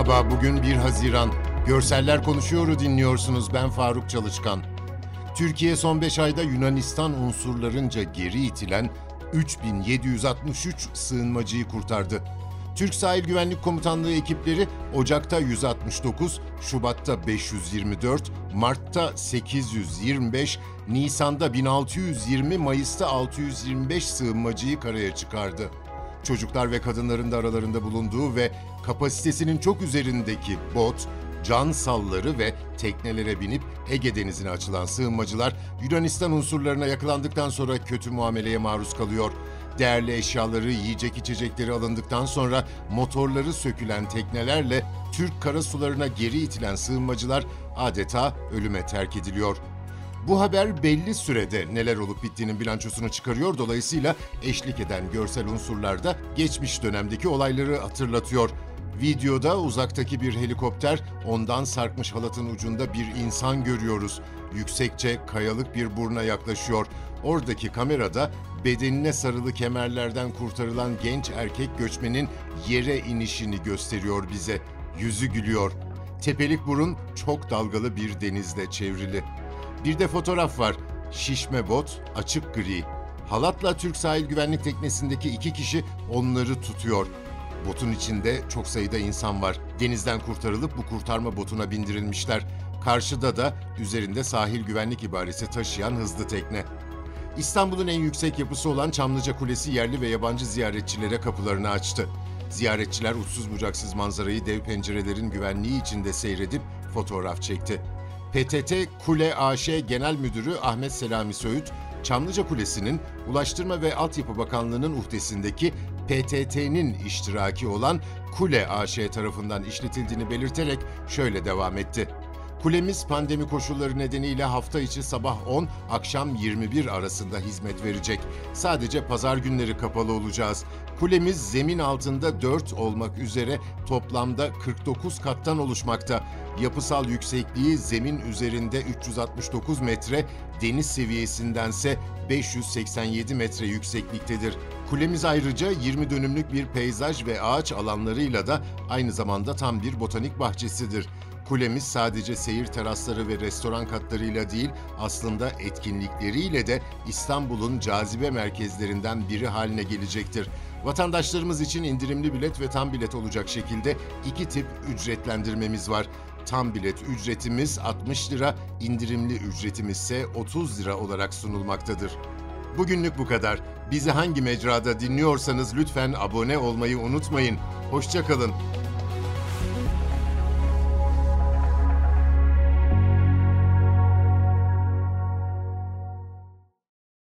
Merhaba, bugün 1 Haziran. Görseller Konuşuyor'u dinliyorsunuz. Ben Faruk Çalışkan. Türkiye son 5 ayda Yunanistan unsurlarınca geri itilen 3763 sığınmacıyı kurtardı. Türk Sahil Güvenlik Komutanlığı ekipleri Ocak'ta 169, Şubat'ta 524, Mart'ta 825, Nisan'da 1620, Mayıs'ta 625 sığınmacıyı karaya çıkardı. Çocuklar ve kadınların da aralarında bulunduğu ve kapasitesinin çok üzerindeki bot, can salları ve teknelere binip Ege Denizi'ne açılan sığınmacılar Yunanistan unsurlarına yakalandıktan sonra kötü muameleye maruz kalıyor. Değerli eşyaları, yiyecek içecekleri alındıktan sonra motorları sökülen teknelerle Türk karasularına geri itilen sığınmacılar adeta ölüme terk ediliyor. Bu haber belli sürede neler olup bittiğinin bilançosunu çıkarıyor. Dolayısıyla eşlik eden görsel unsurlar da geçmiş dönemdeki olayları hatırlatıyor. Videoda uzaktaki bir helikopter, ondan sarkmış halatın ucunda bir insan görüyoruz. Yüksekçe kayalık bir buruna yaklaşıyor. Oradaki kamerada bedenine sarılı kemerlerden kurtarılan genç erkek göçmenin yere inişini gösteriyor bize. Yüzü gülüyor. Tepelik burun çok dalgalı bir denizle çevrili. Bir de fotoğraf var. Şişme bot, açık gri. Halatla Türk sahil güvenlik teknesindeki iki kişi onları tutuyor. Botun içinde çok sayıda insan var. Denizden kurtarılıp bu kurtarma botuna bindirilmişler. Karşıda da üzerinde sahil güvenlik ibaresi taşıyan hızlı tekne. İstanbul'un en yüksek yapısı olan Çamlıca Kulesi yerli ve yabancı ziyaretçilere kapılarını açtı. Ziyaretçiler uçsuz bucaksız manzarayı dev pencerelerin güvenliği içinde seyredip fotoğraf çekti. PTT Kule AŞ Genel Müdürü Ahmet Selami Söğüt, Çamlıca Kulesi'nin Ulaştırma ve Altyapı Bakanlığı'nın uhdesindeki PTT'nin iştiraki olan Kule AŞ tarafından işletildiğini belirterek şöyle devam etti. Kulemiz pandemi koşulları nedeniyle hafta içi sabah 10, akşam 21 arasında hizmet verecek. Sadece pazar günleri kapalı olacağız. Kulemiz zemin altında 4 olmak üzere toplamda 49 kattan oluşmakta. Yapısal yüksekliği zemin üzerinde 369 metre, deniz seviyesindense 587 metre yüksekliktedir. Kulemiz ayrıca 20 dönümlük bir peyzaj ve ağaç alanlarıyla da aynı zamanda tam bir botanik bahçesidir. Kulemiz sadece seyir terasları ve restoran katlarıyla değil, aslında etkinlikleriyle de İstanbul'un cazibe merkezlerinden biri haline gelecektir. Vatandaşlarımız için indirimli bilet ve tam bilet olacak şekilde iki tip ücretlendirmemiz var. Tam bilet ücretimiz 60 lira, indirimli ücretimiz ise 30 lira olarak sunulmaktadır. Bugünlük bu kadar. Bizi hangi mecrada dinliyorsanız lütfen abone olmayı unutmayın. Hoşçakalın.